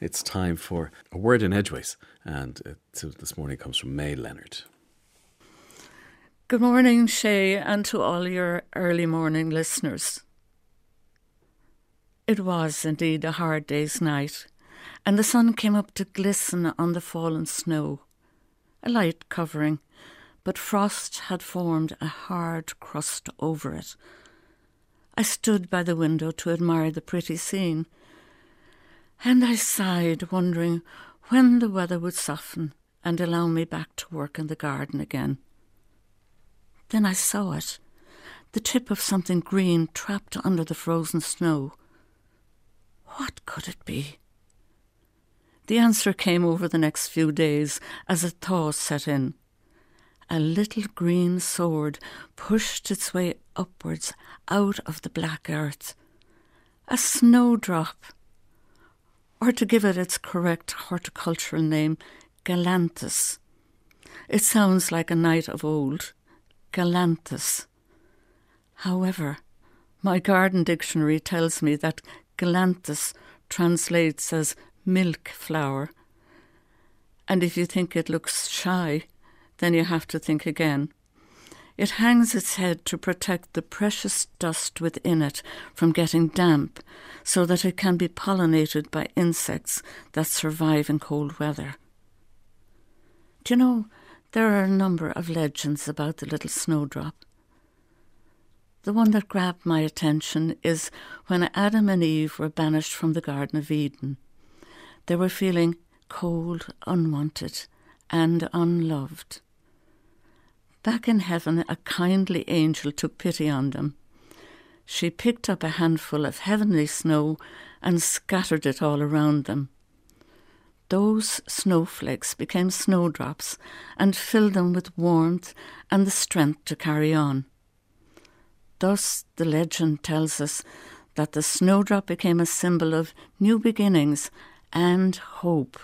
it's time for a word in Edgeways, and this morning comes from Mae Leonard. Good morning, Shay, and to all your early morning listeners. It was indeed a hard day's night, and the sun came up to glisten on the fallen snow. A light covering, but frost had formed a hard crust over it. I stood by the window to admire the pretty scene, and I sighed, wondering when the weather would soften and allow me back to work in the garden again. Then I saw it the tip of something green trapped under the frozen snow. What could it be? The answer came over the next few days as a thaw set in. A little green sword pushed its way upwards out of the black earth. A snowdrop or to give it its correct horticultural name, Galanthus. It sounds like a knight of old, Galanthus. However, my garden dictionary tells me that Galanthus translates as milk flower. And if you think it looks shy, then you have to think again. It hangs its head to protect the precious dust within it from getting damp so that it can be pollinated by insects that survive in cold weather. Do you know, there are a number of legends about the little snowdrop. The one that grabbed my attention is when Adam and Eve were banished from the Garden of Eden. They were feeling cold, unwanted, and unloved. Back in heaven, a kindly angel took pity on them. She picked up a handful of heavenly snow and scattered it all around them. Those snowflakes became snowdrops and filled them with warmth and the strength to carry on. Thus, the legend tells us that the snowdrop became a symbol of new beginnings and hope.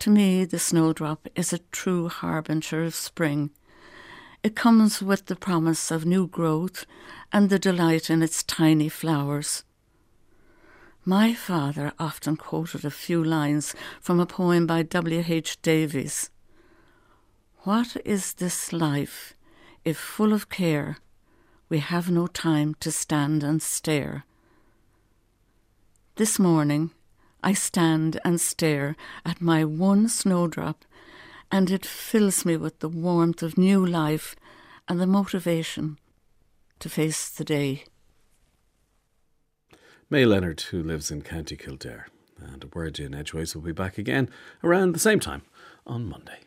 To me, the snowdrop is a true harbinger of spring. It comes with the promise of new growth and the delight in its tiny flowers. My father often quoted a few lines from a poem by W. H. Davies. What is this life, if full of care, we have no time to stand and stare? This morning, I stand and stare at my one snowdrop, and it fills me with the warmth of new life and the motivation to face the day. Mae Leonard, who lives in County Kildare, and a word in Edgeways will be back again around the same time on Monday.